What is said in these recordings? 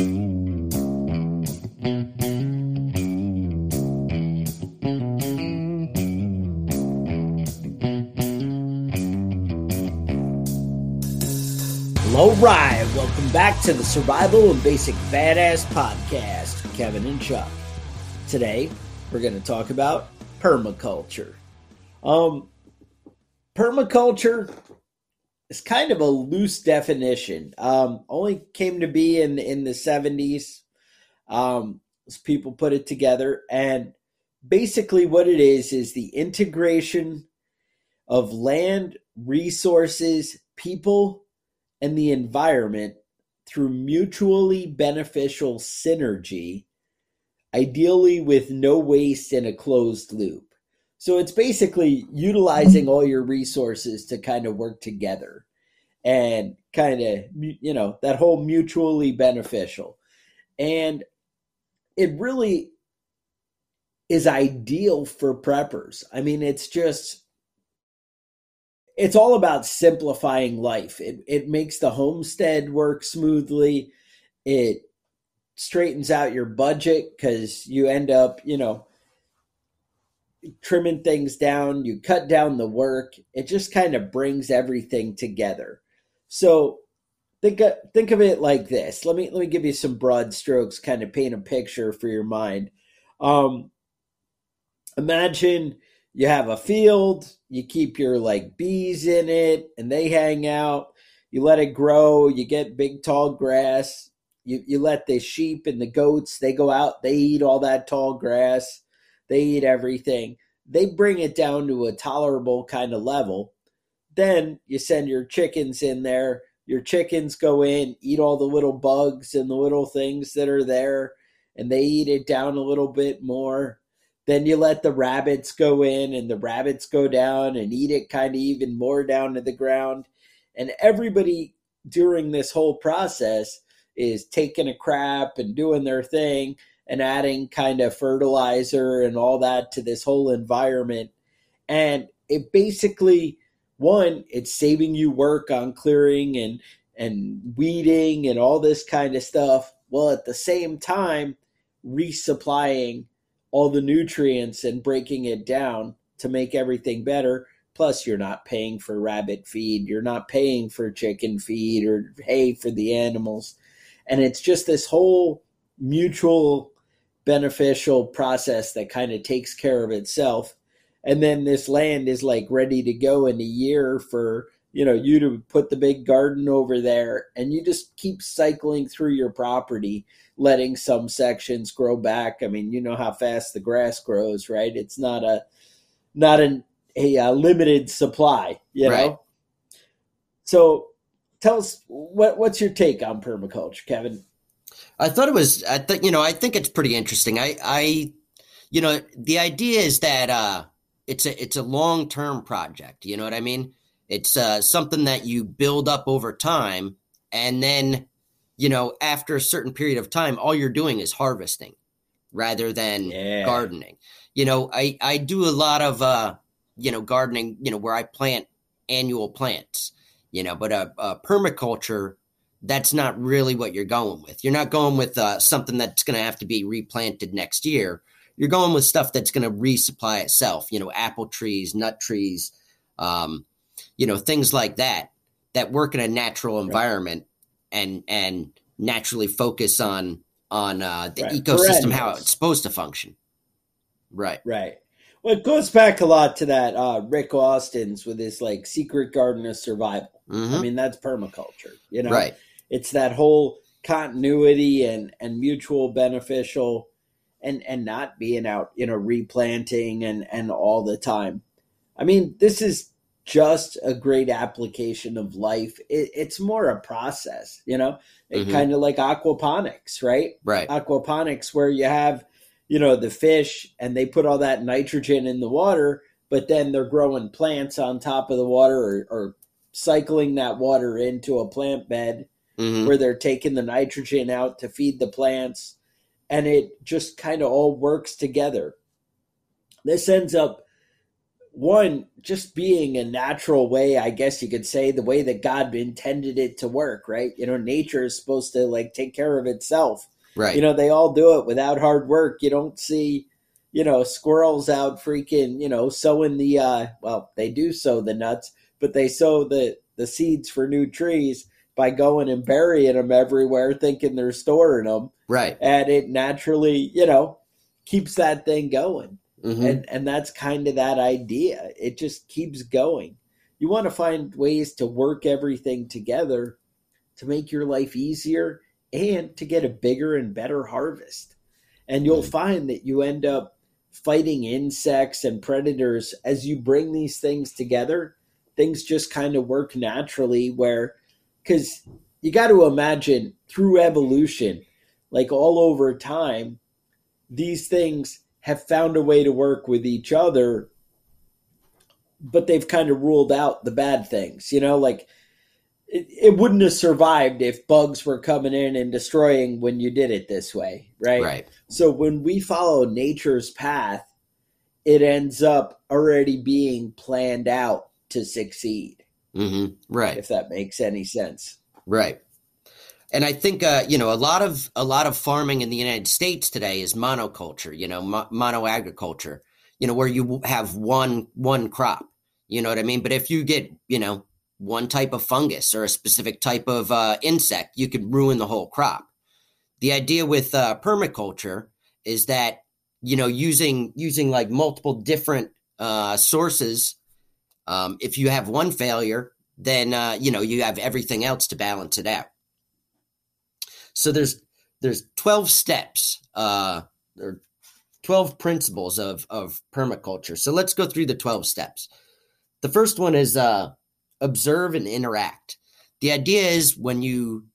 Hello, Ryan. Welcome back to the Survival and Basic Badass Podcast, with Kevin and Chuck. Today, we're going to talk about permaculture. Um, permaculture is kind of a loose definition. Um, only came to be in in the seventies. Um, people put it together, and basically, what it is is the integration of land, resources, people, and the environment through mutually beneficial synergy, ideally with no waste in a closed loop. So it's basically utilizing all your resources to kind of work together and kind of, you know, that whole mutually beneficial. And it really is ideal for preppers. I mean, it's just it's all about simplifying life. It it makes the homestead work smoothly. It straightens out your budget cuz you end up, you know, trimming things down, you cut down the work. It just kind of brings everything together. So think of, think of it like this. Let me let me give you some broad strokes, kind of paint a picture for your mind. Um, imagine you have a field, you keep your like bees in it, and they hang out. You let it grow. You get big tall grass. You you let the sheep and the goats they go out. They eat all that tall grass they eat everything. They bring it down to a tolerable kind of level. Then you send your chickens in there. Your chickens go in, eat all the little bugs and the little things that are there, and they eat it down a little bit more. Then you let the rabbits go in, and the rabbits go down and eat it kind of even more down to the ground. And everybody during this whole process is taking a crap and doing their thing and adding kind of fertilizer and all that to this whole environment. And it basically, one, it's saving you work on clearing and and weeding and all this kind of stuff. Well, at the same time, resupplying all the nutrients and breaking it down to make everything better. Plus, you're not paying for rabbit feed, you're not paying for chicken feed or hay for the animals. And it's just this whole mutual beneficial process that kind of takes care of itself. And then this land is like ready to go in a year for you know you to put the big garden over there and you just keep cycling through your property letting some sections grow back. I mean you know how fast the grass grows right? It's not a not an, a, a limited supply you know? Right. so tell us what what's your take on permaculture kevin I thought it was. I thought you know. I think it's pretty interesting. I, I, you know, the idea is that uh, it's a it's a long term project. You know what I mean? It's uh, something that you build up over time, and then you know, after a certain period of time, all you're doing is harvesting rather than Yeah. gardening. You know, I, I do a lot of, uh, you know, gardening, you know, where I plant annual plants, you know, but a, a permaculture, that's not really what you're going with. You're not going with uh, something that's going to have to be replanted next year. You're going with stuff that's going to resupply itself, you know, apple trees, nut trees, um, you know, things like that, that work in a natural environment and, and naturally focus on, on uh, the Right. ecosystem, how it's supposed to function. Right. Right. Well, it goes back a lot to that uh, Rick Austin's with his like secret garden of survival. Mhm. I mean, that's permaculture. You know, right. It's that whole continuity and and mutual beneficial, and and not being out, you know, replanting and and all the time. I mean, this is just a great application of life. It, it's more a process, you know, Mhm. kind of like aquaponics, right? Right. aquaponics where you have you know the fish and they put all that nitrogen in the water but then they're growing plants on top of the water or, or cycling that water into a plant bed Mhm. where they're taking the nitrogen out to feed the plants and it just kind of all works together this ends up one just being a natural way i guess you could say the way that god intended it to work right you know nature is supposed to like take care of itself Right. you know, they all do it without hard work. You don't see, you know, squirrels out freaking, you know, sowing the uh well, they do sow the nuts, but they sow the the seeds for new trees by going and burying them everywhere thinking they're storing them right. and it naturally, you know, keeps that thing going. Mhm. And and that's kind of that idea. It just keeps going. You want to find ways to work everything together to make your life easier and to get a bigger and better harvest. And you'll find that you end up fighting insects and predators as you bring these things together. Things just kind of work naturally where cuz you got to imagine through evolution like all over time these things have found a way to work with each other but they've kind of ruled out the bad things you know? Like it, it wouldn't have survived if bugs were coming in and destroying when you did it this way right? Right. so when we follow nature's path it ends up already being planned out to succeed hmm Right. if that makes any sense Right. And I think uh, you know a lot of a lot of farming in the United States today is monoculture, you know, mo- mono agriculture, you know, where you have one one crop. You know what I mean? But if you get, you know, one type of fungus or a specific type of uh, insect, you could ruin the whole crop. The idea with uh, permaculture is that you know using using like multiple different uh, sources. Um, if you have one failure, then uh, you know you have everything else to balance it out. So there's there's twelve steps, uh, or twelve principles of of permaculture. So let's go through the twelve steps. The first one is uh, observe and interact. The idea is when you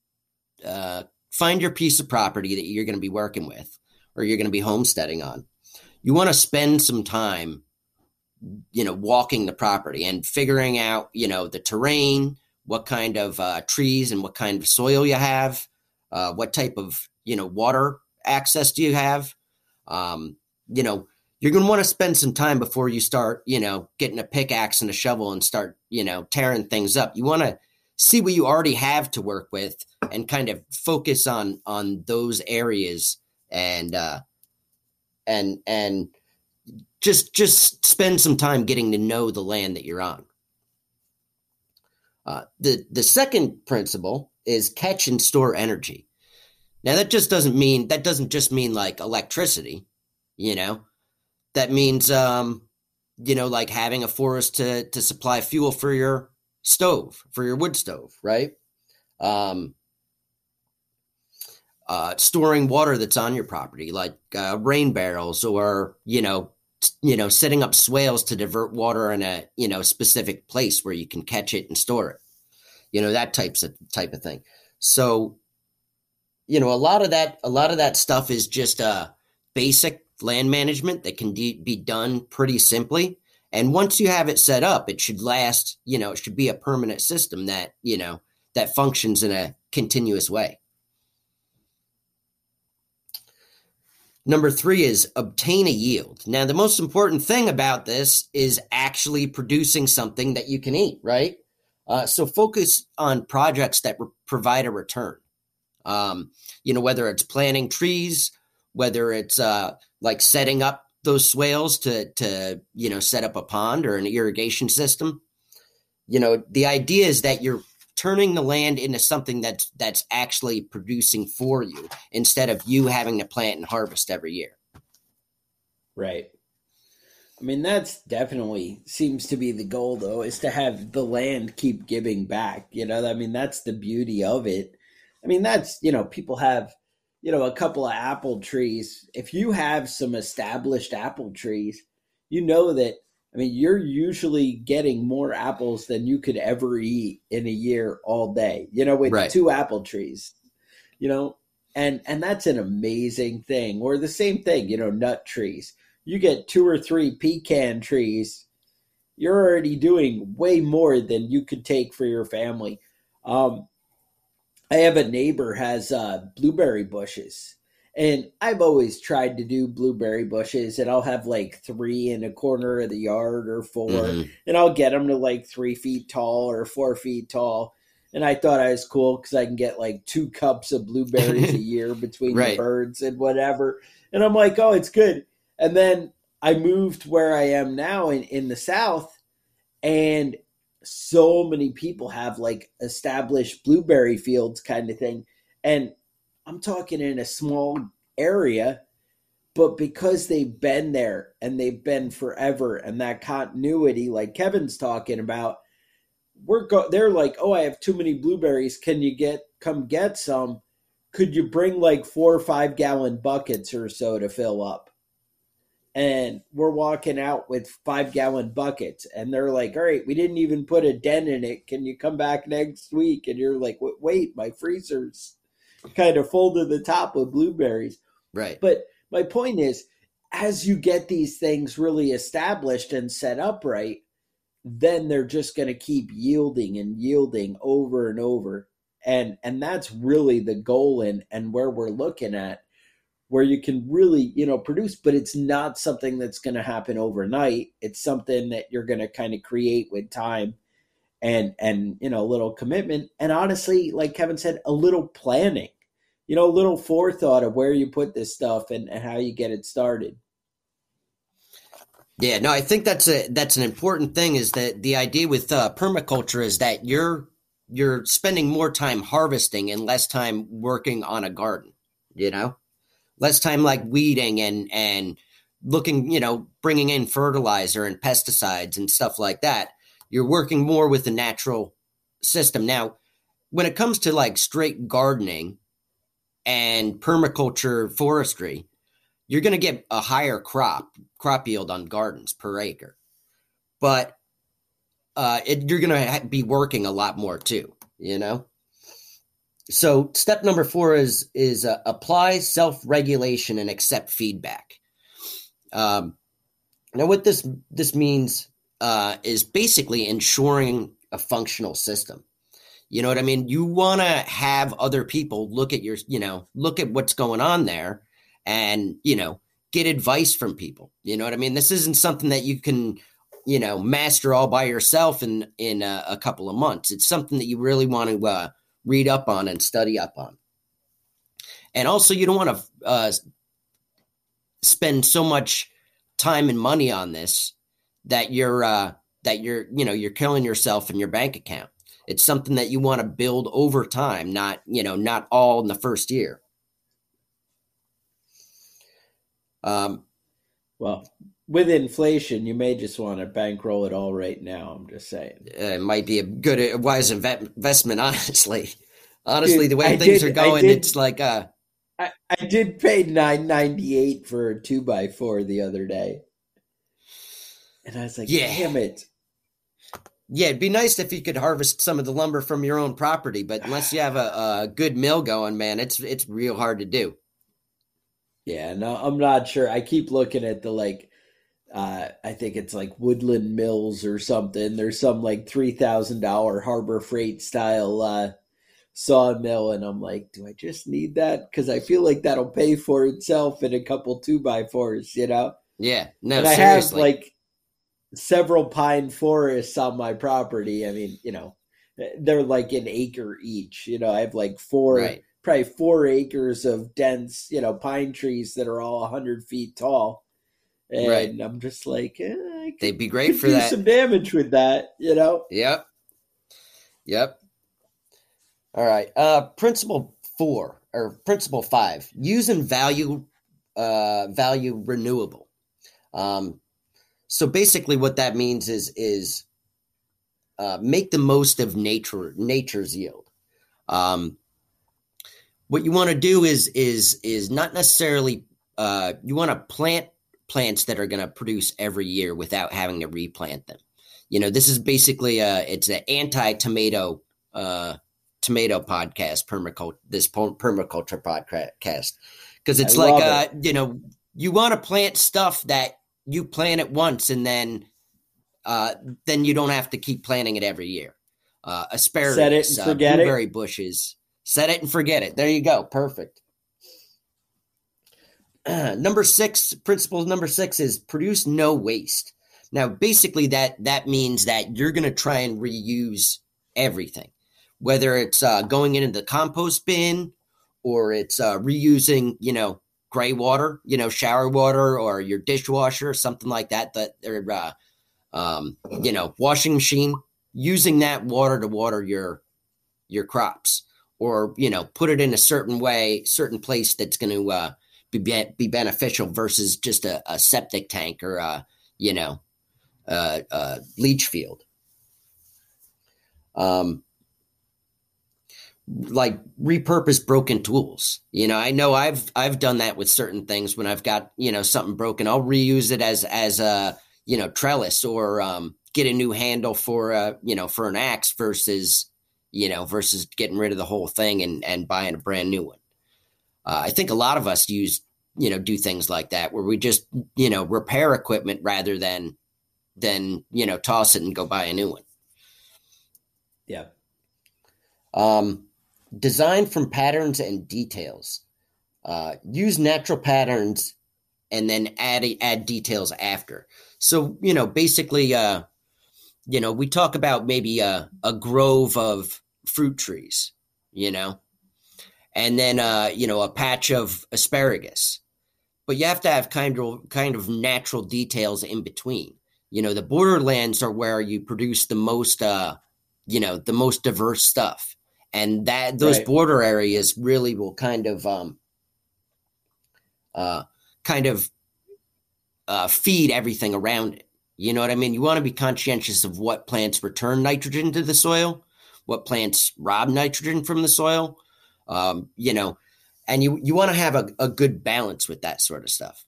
uh, find your piece of property that you're going to be working with, or you're going to be homesteading on, you want to spend some time you know walking the property and figuring out you know the terrain what kind of uh, trees and what kind of soil you have uh, what type of you know water access do you have? Um, you know you're going to want to spend some time before you start you know getting a pickaxe and a shovel and start you know tearing things up. You want to see what you already have to work with and kind of focus on on those areas and uh and and just just spend some time getting to know the land that you're on. Uh, the the second principle is catch and store energy. Now that just doesn't mean that doesn't just mean like electricity, you know. That means um, you know like having a forest to to supply fuel for your stove, for your wood stove, right? Um, uh, storing water that's on your property, like uh, rain barrels, or you know, you know, setting up swales to divert water in a you know specific place where you can catch it and store it. You know that types of type of thing. So, you know, a lot of that, a lot of that stuff is just uh, basic land management that can de- be done pretty simply. And once you have it set up, it should last. You know, it should be a permanent system that you know that functions in a continuous way. Number three is obtain a yield. Now, the most important thing about this is actually producing something that you can eat, right? Uh, so focus on projects that re- provide a return. Um, you know, whether it's planting trees, whether it's uh, like setting up those swales to to you know set up a pond or an irrigation system. You know, the idea is that you're turning the land into something that's that's actually producing for you instead of you having to plant and harvest every year. Right. I mean, that's definitely seems to be the goal, though, is to have the land keep giving back. You know, I mean, that's the beauty of it. I mean, that's, you know, people have, you know, a couple of apple trees. If you have some established apple trees, you know that, I mean, you're usually getting more apples than you could ever eat in a year all day, you know, with right. two apple trees, you know, and, and that's an amazing thing. Or the same thing, you know, nut trees you get two or three pecan trees, you're already doing way more than you could take for your family. Um, I have a neighbor has uh, blueberry bushes, and I've always tried to do blueberry bushes, and I'll have like three in a corner of the yard or 4 mm-hmm. and I'll get them to like three feet tall or four feet tall. And I thought I was cool because I can get like two cups of blueberries a year between right. the birds and whatever. And I'm like, oh, it's good. And then I moved where I am now in, in the South, and so many people have like established blueberry fields kind of thing. And I'm talking in a small area, but because they've been there and they've been forever and that continuity, like Kevin's talking about, we're go- they're like, oh, I have too many blueberries. Can you get come get some? Could you bring like four or five gallon buckets or so to fill up? and we're walking out with five gallon buckets and they're like all right we didn't even put a dent in it can you come back next week and you're like wait my freezer's kind of folded the top with blueberries. Right. But my point is as you get these things really established and set up right then they're just going to keep yielding and yielding over and over. And and that's really the goal and and where we're looking at where you can really you know produce but it's not something that's going to happen overnight. It's something that you're going to kind of create with time and and you know a little commitment. And honestly like kevin said a little planning you know a little forethought of where you put this stuff and, and how you get it started yeah no i think that's a that's an important thing is that the idea with uh, permaculture is that you're you're spending more time harvesting and less time working on a garden you know less time like weeding and and looking, you know, bringing in fertilizer and pesticides and stuff like that. You're working more with the natural system. Now, when it comes to like straight gardening and permaculture forestry, you're going to get a higher crop crop yield on gardens per acre. But uh, it, you're going to ha- be working a lot more too, you know? so step number four is is uh, apply self regulation and accept feedback. Um, now, what this this means uh, is basically ensuring a functional system. You know what I mean? You want to have other people look at your, you know, look at what's going on there, and you know, get advice from people. You know what I mean? This isn't something that you can, you know, master all by yourself in in a, a couple of months. It's something that you really want to uh, read up on and study up on. And also, you don't want to uh, spend so much time and money on this that you're uh, that you're you know you're killing yourself in your bank account. It's something that you want to build over time, not you know not all in the first year. Um, well, with inflation, you may just want to bankroll it all right now. I'm just saying. It might be a good, wise investment, honestly. Honestly, Dude, the way I things did, are going, did, it's like uh I, I did pay nine ninety eight for a two by four the other day. And I was like, yeah. damn it. Yeah, it'd be nice if you could harvest some of the lumber from your own property, but unless you have a, a good mill going, man, it's it's real hard to do. Yeah, no, I'm not sure. I keep looking at the like uh, I think it's like Woodland Mills or something. There's some like three thousand dollar Harbor Freight style uh, sawmill, and I'm like, do I just need that? Because I feel like that'll pay for itself in a couple two by fours, you know? Yeah, no, and I seriously. have like several pine forests on my property. I mean, you know, they're like an acre each. You know, I have like four, right. probably four acres of dense, you know, pine trees that are all hundred feet tall. And Right. I'm just like, eh, could, They'd be great for do that. some damage with that, you know. Yep. Yep. All right. Uh principle 4 or principle 5. Use and value uh value renewable. Um so basically what that means is is uh make the most of nature nature's yield. Um what you want to do is is is not necessarily uh you want to plant plants that are going to produce every year without having to replant them. You know this is basically a it's an anti-tomato uh tomato podcast permaculture this permaculture podcast. Because it's I like uh you know you want to plant stuff that you plant it once and then uh then you don't have to keep planting it every year. Uh asparagus Set it and uh, forget it. blueberry bushes. Set it and forget it. There you go. Perfect. Number six principle number six is produce no waste. Now, basically, that that means that you're going to try and reuse everything, whether it's uh, going into the compost bin or it's uh, reusing, you know, gray water, you know, shower water or your dishwasher, something like that. That or uh, um, you know, washing machine, using that water to water your your crops, or you know, put it in a certain way, certain place that's going to uh, be be beneficial versus just a, a septic tank or a you know uh, uh, leach field. Um, like repurpose broken tools. You know, I know I've I've done that with certain things when I've got you know something broken. I'll reuse it as as a you know trellis or um, get a new handle for a you know for an axe versus you know versus getting rid of the whole thing and and buying a brand new one. Uh, I think a lot of us use you know do things like that where we just you know repair equipment rather than than you know toss it and go buy a new one. Yeah. Um, design from patterns and details. Uh, use natural patterns and then add add details after. So you know, basically, uh, you know, we talk about maybe a, a grove of fruit trees, you know, and then uh, you know a patch of asparagus, but you have to have kind of kind of natural details in between. You know, the borderlands are where you produce the most, uh, you know, the most diverse stuff, and that those Right. border areas really will kind of, um, uh, kind of uh, feed everything around it. You know what I mean? You want to be conscientious of what plants return nitrogen to the soil, what plants rob nitrogen from the soil. Um, you know, and you you want to have a, a good balance with that sort of stuff.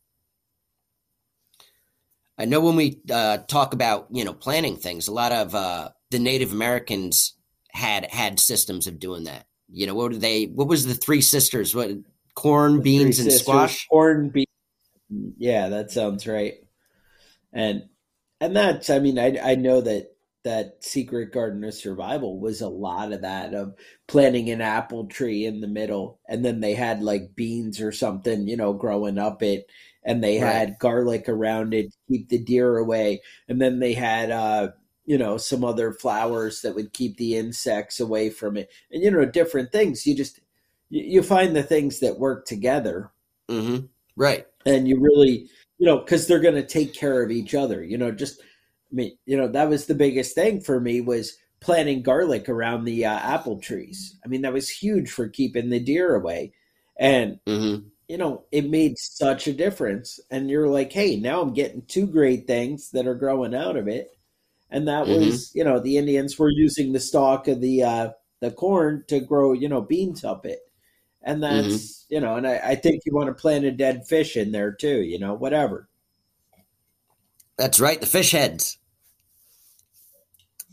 I know when we uh, talk about you know planting things, a lot of uh, the Native Americans had had systems of doing that. You know, what did they? What was the three sisters? What corn, The beans, and Sisters, squash? Corn, beans. Yeah, that sounds right. And and that's I mean, I I know that that Secret Garden of Survival was a lot of that of planting an apple tree in the middle, and then they had like beans or something, you know, growing up it, and they Right. had garlic around it to keep the deer away, and then they had uh you know some other flowers that would keep the insects away from it, and you know different things. You just you, find the things that work together. Hmm Right. and you really you know because they're going to take care of each other. You know just i mean you know that was the biggest thing for me was planting garlic around the uh, apple trees. I mean that was huge for keeping the deer away. And hmm you know it made such a difference. And you're like hey now i'm getting two great things that are growing out of it and that Mhm. was you know the indians were using the stalk of the uh the corn to grow you know beans up it and that's you know and I, I think you want to plant a dead fish in there too you know whatever That's right. The fish heads.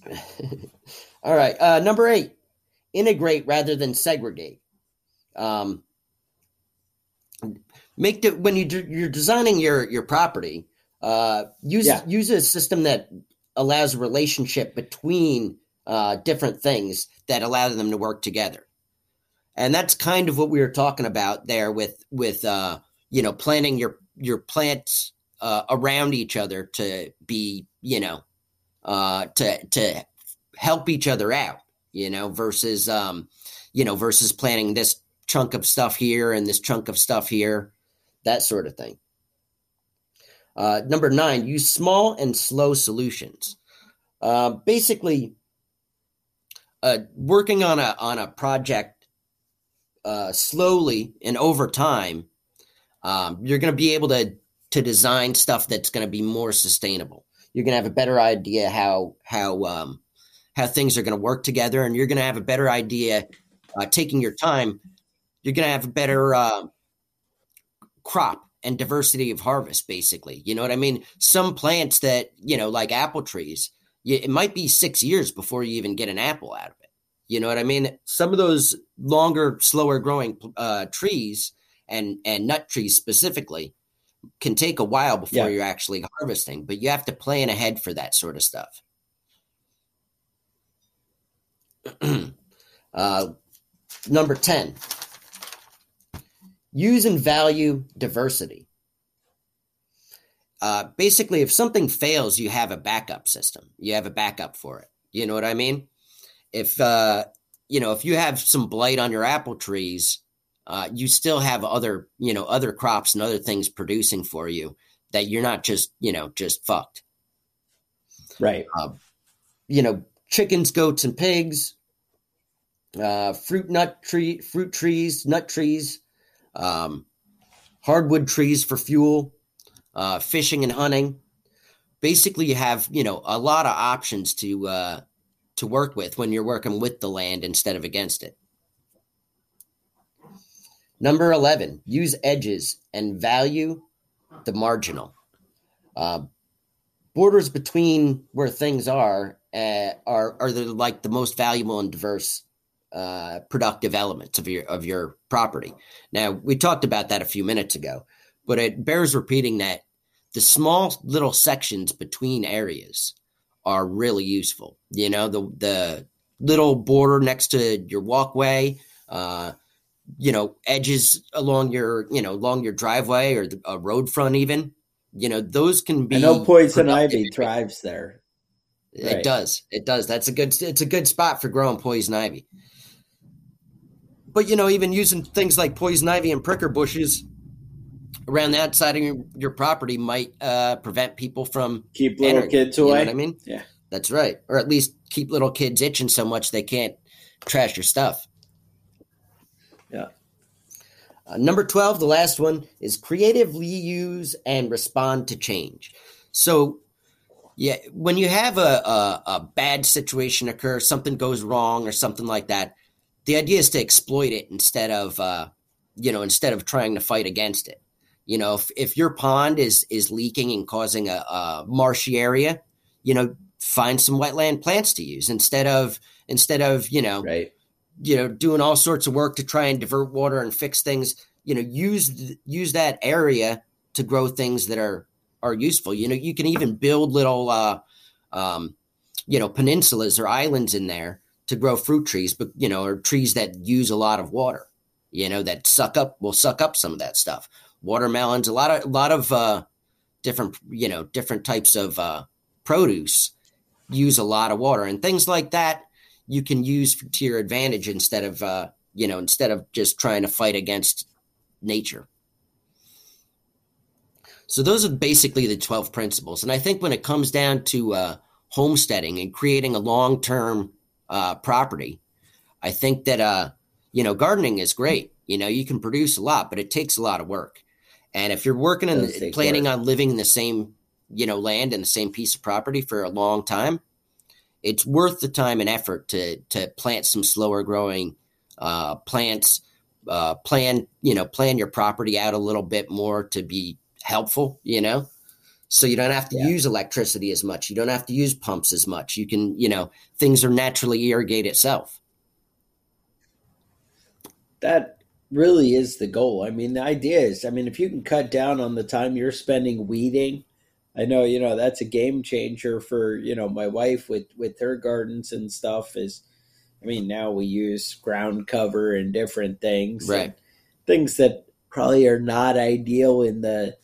All right. Uh, number eight, integrate rather than segregate. Um, make the when you do, you're designing your your property, uh, use Yeah. use a system that allows a relationship between uh, different things that allow them to work together. and that's kind of what we were talking about there with with uh, you know planting your your plants uh, around each other to be you know uh, to to help each other out you know versus um, you know versus planting this chunk of stuff here and this chunk of stuff here that sort of thing uh, number nine use small and slow solutions uh, basically uh, working on a on a project uh, slowly and over time, um, you're going to be able to to design stuff that's going to be more sustainable. You're going to have a better idea how how um, how things are going to work together, and you're going to have a better idea uh, taking your time. You're going to have a better uh, crop and diversity of harvest. Basically, you know what I mean. Some plants that you know, like apple trees, it might be six years before you even get an apple out of it. You know what I mean? Some of those longer, slower growing uh, trees and and nut trees specifically can take a while before yeah. you're actually harvesting, but you have to plan ahead for that sort of stuff. uh, number 10, use and value diversity. Uh, basically, if something fails, you have a backup system. You have a backup for it. You know what I mean? if uh, you know if you have some blight on your apple trees, uh, you still have other you know other crops and other things producing for you that you're not just you know just fucked. Right. Uh, you know, chickens, goats, and pigs. Uh, fruit nut tree, fruit trees, nut trees, um, hardwood trees for fuel, uh, fishing and hunting. Basically, you have you know a lot of options to uh, to work with when you're working with the land instead of against it. Number 11, use edges and value the marginal. Uh, borders between where things are uh, are are the, like the most valuable and diverse uh, productive elements of your of your property. Now we talked about that a few minutes ago, but it bears repeating that the small little sections between areas are really useful. You know, the the little border next to your walkway, uh, you know, edges along your, you know, along your driveway or the, a road front even. You know, those can be. I know poison ivy thrives there. It right. does. It does. That's a good. It's a good spot for growing poison ivy. But you know, even using things like poison ivy and pricker bushes around the side of your, your property might uh, prevent people from keep little entering, kids away. You know I mean, yeah, that's right. Or at least keep little kids itching so much they can't trash your stuff. Yeah. Uh, number 12, the last one, is creatively use and respond to change. So, yeah, when you have a, a, a, bad situation occur, something goes wrong or something like that, the idea is to exploit it instead of, uh, you know, instead of trying to fight against it. You know, if, if your pond is is leaking and causing a, a marshy area, you know, find some wetland plants to use instead of instead of you know right. you know doing all sorts of work to try and divert water and fix things. You know, use use that area to grow things that are are useful. You know, you can even build little uh, um, you know peninsulas or islands in there to grow fruit trees, but you know, or trees that use a lot of water. You know, that suck up will suck up some of that stuff watermelons, a lot of a lot of uh, different you know different types of uh, produce use a lot of water and things like that. You can use to your advantage instead of uh, you know instead of just trying to fight against nature. So those are basically the twelve principles, and I think when it comes down to uh, homesteading and creating a long term uh, property, I think that uh, you know gardening is great. You know you can produce a lot, but it takes a lot of work. And if you're working and planning work. on living in the same, you know, land and the same piece of property for a long time, it's worth the time and effort to to plant some slower growing uh, plants. Uh, plan, you know, plan your property out a little bit more to be helpful. You know, so you don't have to yeah. use electricity as much. You don't have to use pumps as much. You can, you know, things are naturally irrigate itself. That really is the goal. I mean, the idea is, I mean, if you can cut down on the time you're spending weeding, I know, you know, that's a game changer for, you know, my wife with with her gardens and stuff is I mean, now we use ground cover and different things, Right. things that probably are not ideal in the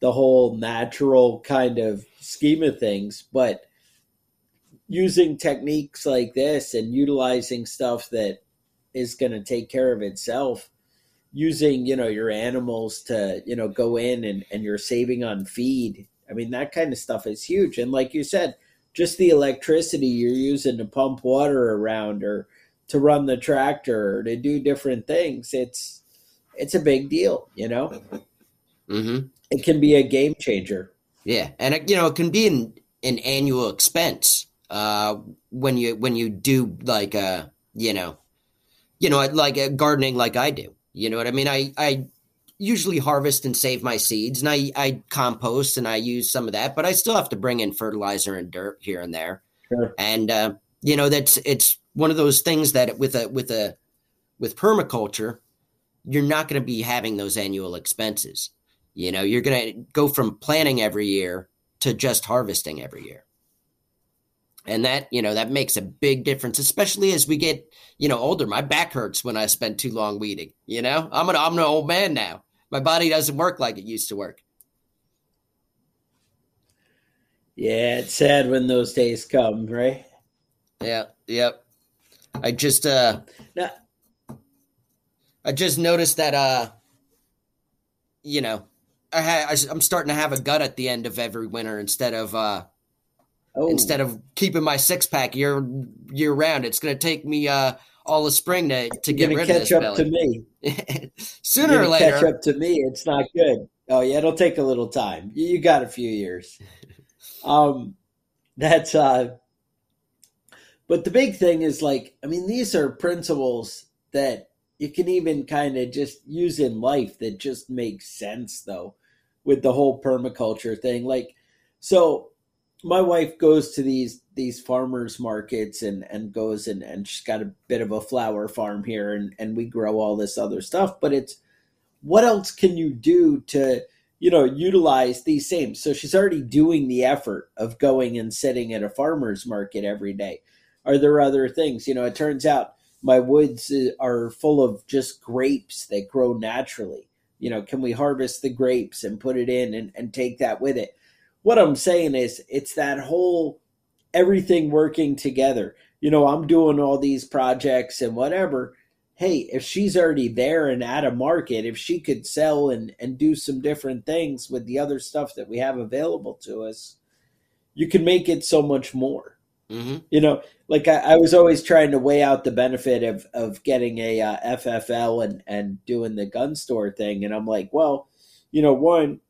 the whole natural kind of scheme of things, but using techniques like this and utilizing stuff that is going to take care of itself using you know your animals to you know go in and and you're saving on feed i mean that kind of stuff is huge and like you said just the electricity you're using to pump water around or to run the tractor or to do different things it's it's a big deal you know Mm-hmm. It can be a game changer Yeah, and it, you know it can be an an annual expense uh, when you when you do like uh you know you know like uh, gardening like I do. You know what I mean? I I usually harvest and save my seeds, and I I compost and I use some of that, but I still have to bring in fertilizer and dirt here and there. Sure. And uh, you know that's it's one of those things that with a with a with permaculture, you're not going to be having those annual expenses. You know, you're going to go from planting every year to just harvesting every year. And that, you know, that makes a big difference, especially as we get, you know, older. My back hurts when I spend too long weeding. You know, I'm an I'm an old man now. My body doesn't work like it used to work. yeah it's sad when those days come right Yeah, yep. I just uh now I just noticed that uh you know, I ha- I- I'm starting to have a gut at the end of every winter instead of uh oh instead of keeping my six pack year year round. It's going to take me uh all the spring to to you're get rid of catch this up belly. to me Sooner or later. catch up to me. It's not good. Oh yeah, it'll take a little time. You, you got a few years. Um, that's uh, but the big thing is like, I mean, these are principles that you can even kind of just use in life that just makes sense though, with the whole permaculture thing. Like, so my wife goes to these these farmers markets and and goes and and she's got a bit of a flower farm here and and we grow all this other stuff but it's what else can you do to you know utilize these same? So she's already doing the effort of going and sitting at a farmers market every day. Are there other things? You know it turns out my woods are full of just grapes that grow naturally you know can we harvest the grapes and put it in and, and take that with it? What i'm saying is it's that whole everything working together. You know i'm doing all these projects and whatever. Hey, if she's already there and at a market, if she could sell and, and do some different things with the other stuff that we have available to us, you can make it so much more. Hmm You know, like I, I was always trying to weigh out the benefit of, of getting a uh, FFL and, and doing the gun store thing. And I'm like, well, you know, one,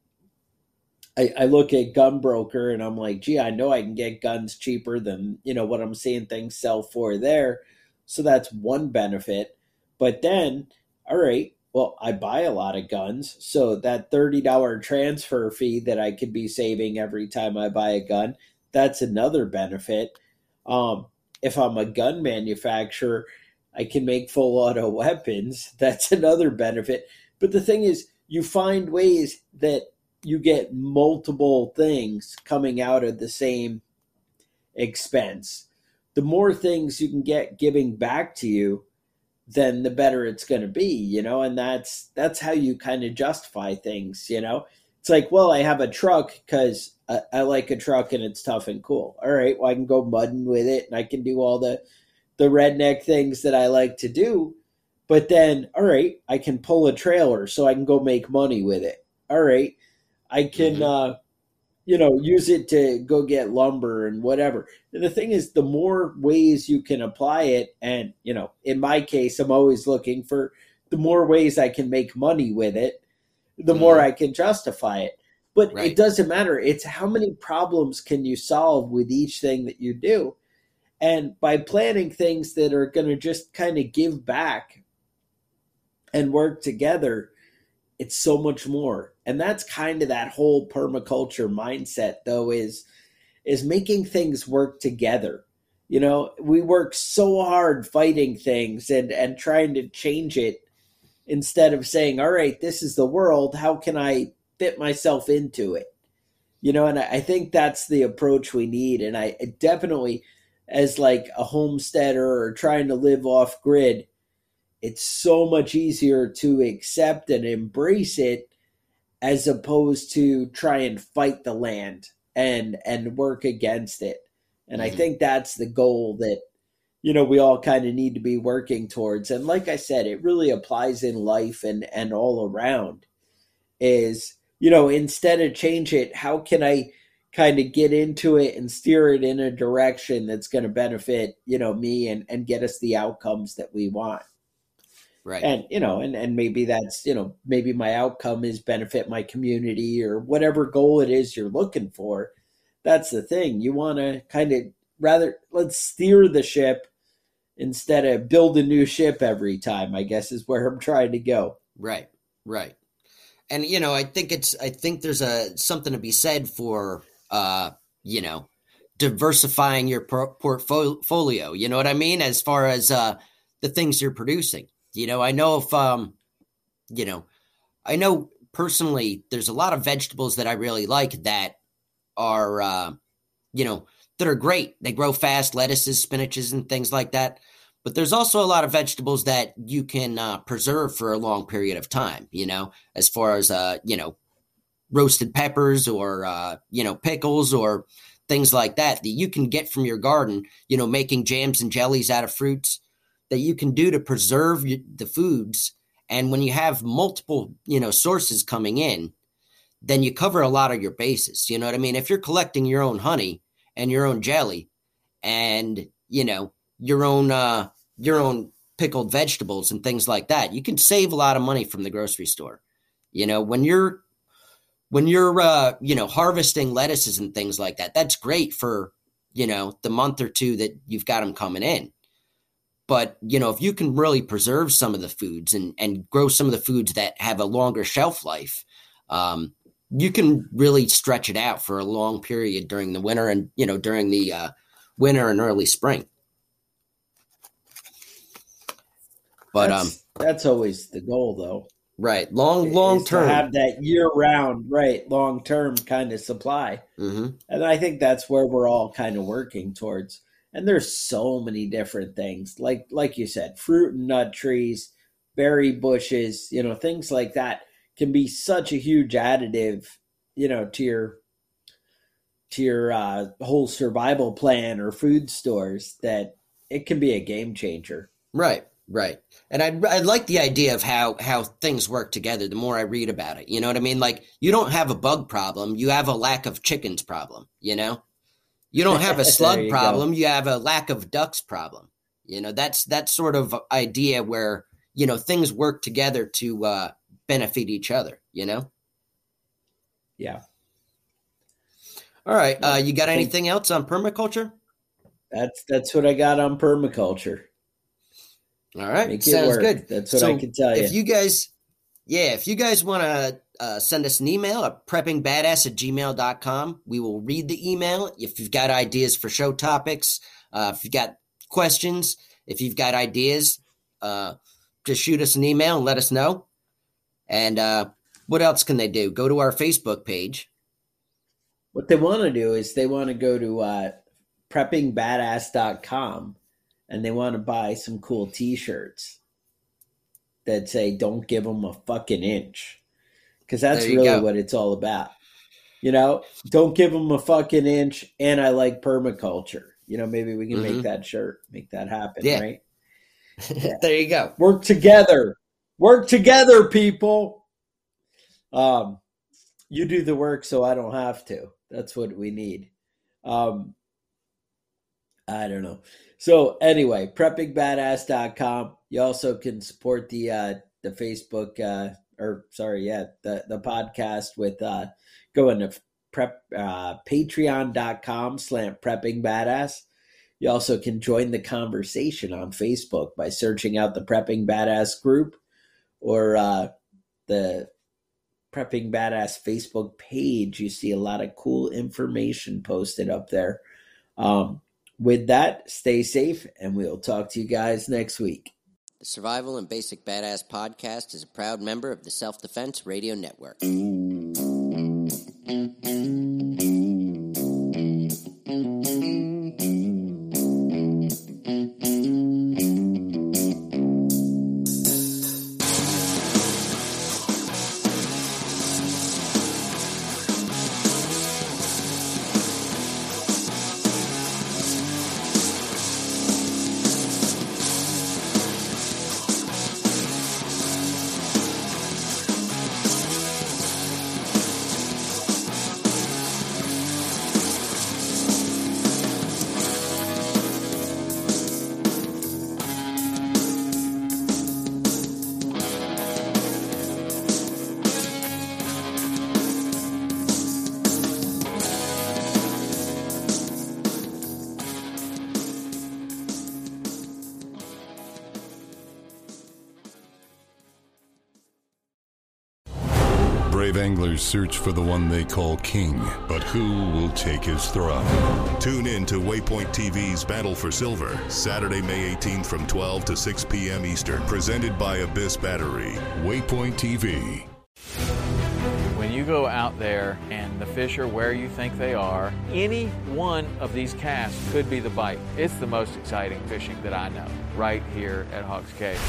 I, I look at GunBroker and I'm like, gee, I know I can get guns cheaper than, you know, what I'm seeing things sell for there. So that's one benefit. But then, all right, well, I buy a lot of guns. So that $30 transfer fee that I could be saving every time I buy a gun, that's another benefit. Um, if I'm a gun manufacturer, I can make full auto weapons. That's another benefit. But the thing is, you find ways that you get multiple things coming out of the same expense. The more things you can get giving back to you, then the better it's going to be, you know, and that's that's how you kind of justify things, you know. It's like, well, I have a truck because I, I like a truck and it's tough and cool. All right, well, I can go mudding with it and I can do all the the redneck things that I like to do. But then, all right, I can pull a trailer so I can go make money with it. All right, I can, Mhm. uh, you know, use it to go get lumber and whatever. And the thing is, the more ways you can apply it, and, you know, in my case, I'm always looking for the more ways I can make money with it, the more Mhm. I can justify it. But Right. it doesn't matter. It's how many problems can you solve with each thing that you do. And by planning things that are going to just kind of give back and work together, it's so much more. And that's kind of that whole permaculture mindset though is is making things work together. You know, we work so hard fighting things and and trying to change it instead of saying, "All right, this is the world. How can I fit myself into it?" You know, and I, think that's the approach we need. And I definitely as like a homesteader or trying to live off grid, it's so much easier to accept and embrace it as opposed to try and fight the land and and work against it. And mm-hmm. I think that's the goal that you know we all kind of need to be working towards. And like I said, it really applies in life and and all around is you know instead of change it, how can I kind of get into it and steer it in a direction that's going to benefit you know me and and get us the outcomes that we want? Right. And you know and and maybe that's you know maybe my outcome is benefit my community or whatever goal it is you're looking for. That's the thing. You want to kind of rather let's steer the ship instead of build a new ship every time i guess is where i'm trying to go right right and you know i think it's i think there's a something to be said for uh, you know, diversifying your portfolio. You know what I mean? As far as uh, the things you're producing. You know, I know if, um, you know, I know personally there's a lot of vegetables that I really like that are, uh, you know, that are great. They grow fast, lettuces, spinaches, and things like that. But there's also a lot of vegetables that you can uh, preserve for a long period of time, you know, as far as, uh, you know, roasted peppers or uh, you know pickles or things like that that you can get from your garden you know making jams and jellies out of fruits that you can do to preserve the foods and when you have multiple you know sources coming in then you cover a lot of your bases you know what i mean if you're collecting your own honey and your own jelly and you know your own uh your own pickled vegetables and things like that. You can save a lot of money from the grocery store. You know when you're when you're uh, you know harvesting lettuces and things like that that's great for you know the month or two that you've got them coming in. But you know if you can really preserve some of the foods and and grow some of the foods that have a longer shelf life um, you can really stretch it out for a long period during the winter and you know during the uh, winter and early spring but that's, um that's always the goal though Right. Long, long term. have that year round, right, long term kind of supply. Mm-hmm. And I think that's where we're all kind of working towards. And there's so many different things, like like you said, fruit and nut trees, berry bushes, you know, things like that can be such a huge additive, you know, to your to your uh, whole survival plan or food stores that it can be a game changer. Right. Right. And I I like the idea of how how things work together the more I read about it. You know what I mean? Like you don't have a bug problem, you have a lack of chickens problem, you know? You don't have a slug you problem, go. you have a lack of ducks problem. You know, that's that sort of idea where, you know, things work together to uh benefit each other, you know? Yeah. All right. Uh you got anything else on permaculture? That's that's what I got on permaculture. All right. Make Sounds good. That's what so I can tell you. If you guys, yeah, if you guys want to uh, send us an email at preppingbadass at gmail.com, we will read the email. If you've got ideas for show topics, uh, if you've got questions, if you've got ideas, uh, just shoot us an email and let us know. And uh, what else can they do? Go to our Facebook page. What they want to do is they want to go to uh, preppingbadass.com and they want to buy some cool t-shirts that say don't give them a fucking inch because that's really go. what it's all about you know don't give them a fucking inch and i like permaculture you know maybe we can mm-hmm. make that shirt make that happen yeah. right yeah. there you go work together work together people. Um you do the work so i don't have to. That's what we need. Um i don't know. So anyway, preppingbadass.com. You also can support the uh the Facebook uh or sorry, yeah, the the podcast with uh going to prep uh patreon.com slant prepping badass. You also can join the conversation on Facebook by searching out the Prepping Badass group or uh, the Prepping Badass Facebook page. You see a lot of cool information posted up there. Um, with that, stay safe, and we'll talk to you guys next week. The Survival and Basic Badass podcast is a proud member of the Self Defense Radio Network. Anglers search for the one they call king, but who will take his throne? Tune in to Waypoint TV's Battle for Silver, Saturday, May 18th from 12 to 6 p.m. Eastern, presented by Abyss Battery. Waypoint TV. When you go out there and the fish are where you think they are, any one of these casts could be the bite. It's the most exciting fishing that I know, right here at Hawks Cave.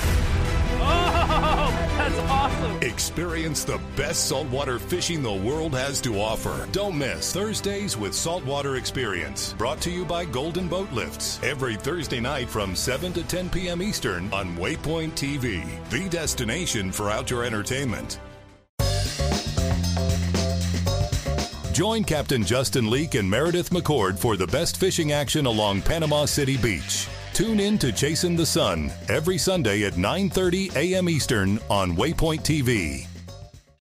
Oh, that's awesome! Experience the best saltwater fishing the world has to offer. Don't miss Thursdays with Saltwater Experience, brought to you by Golden Boat Lifts. Every Thursday night from 7 to 10 p.m. Eastern on Waypoint TV, the destination for outdoor entertainment. Join Captain Justin Leake and Meredith McCord for the best fishing action along Panama City Beach. Tune in to Chasing the Sun every Sunday at 9:30 a.m. Eastern on Waypoint TV.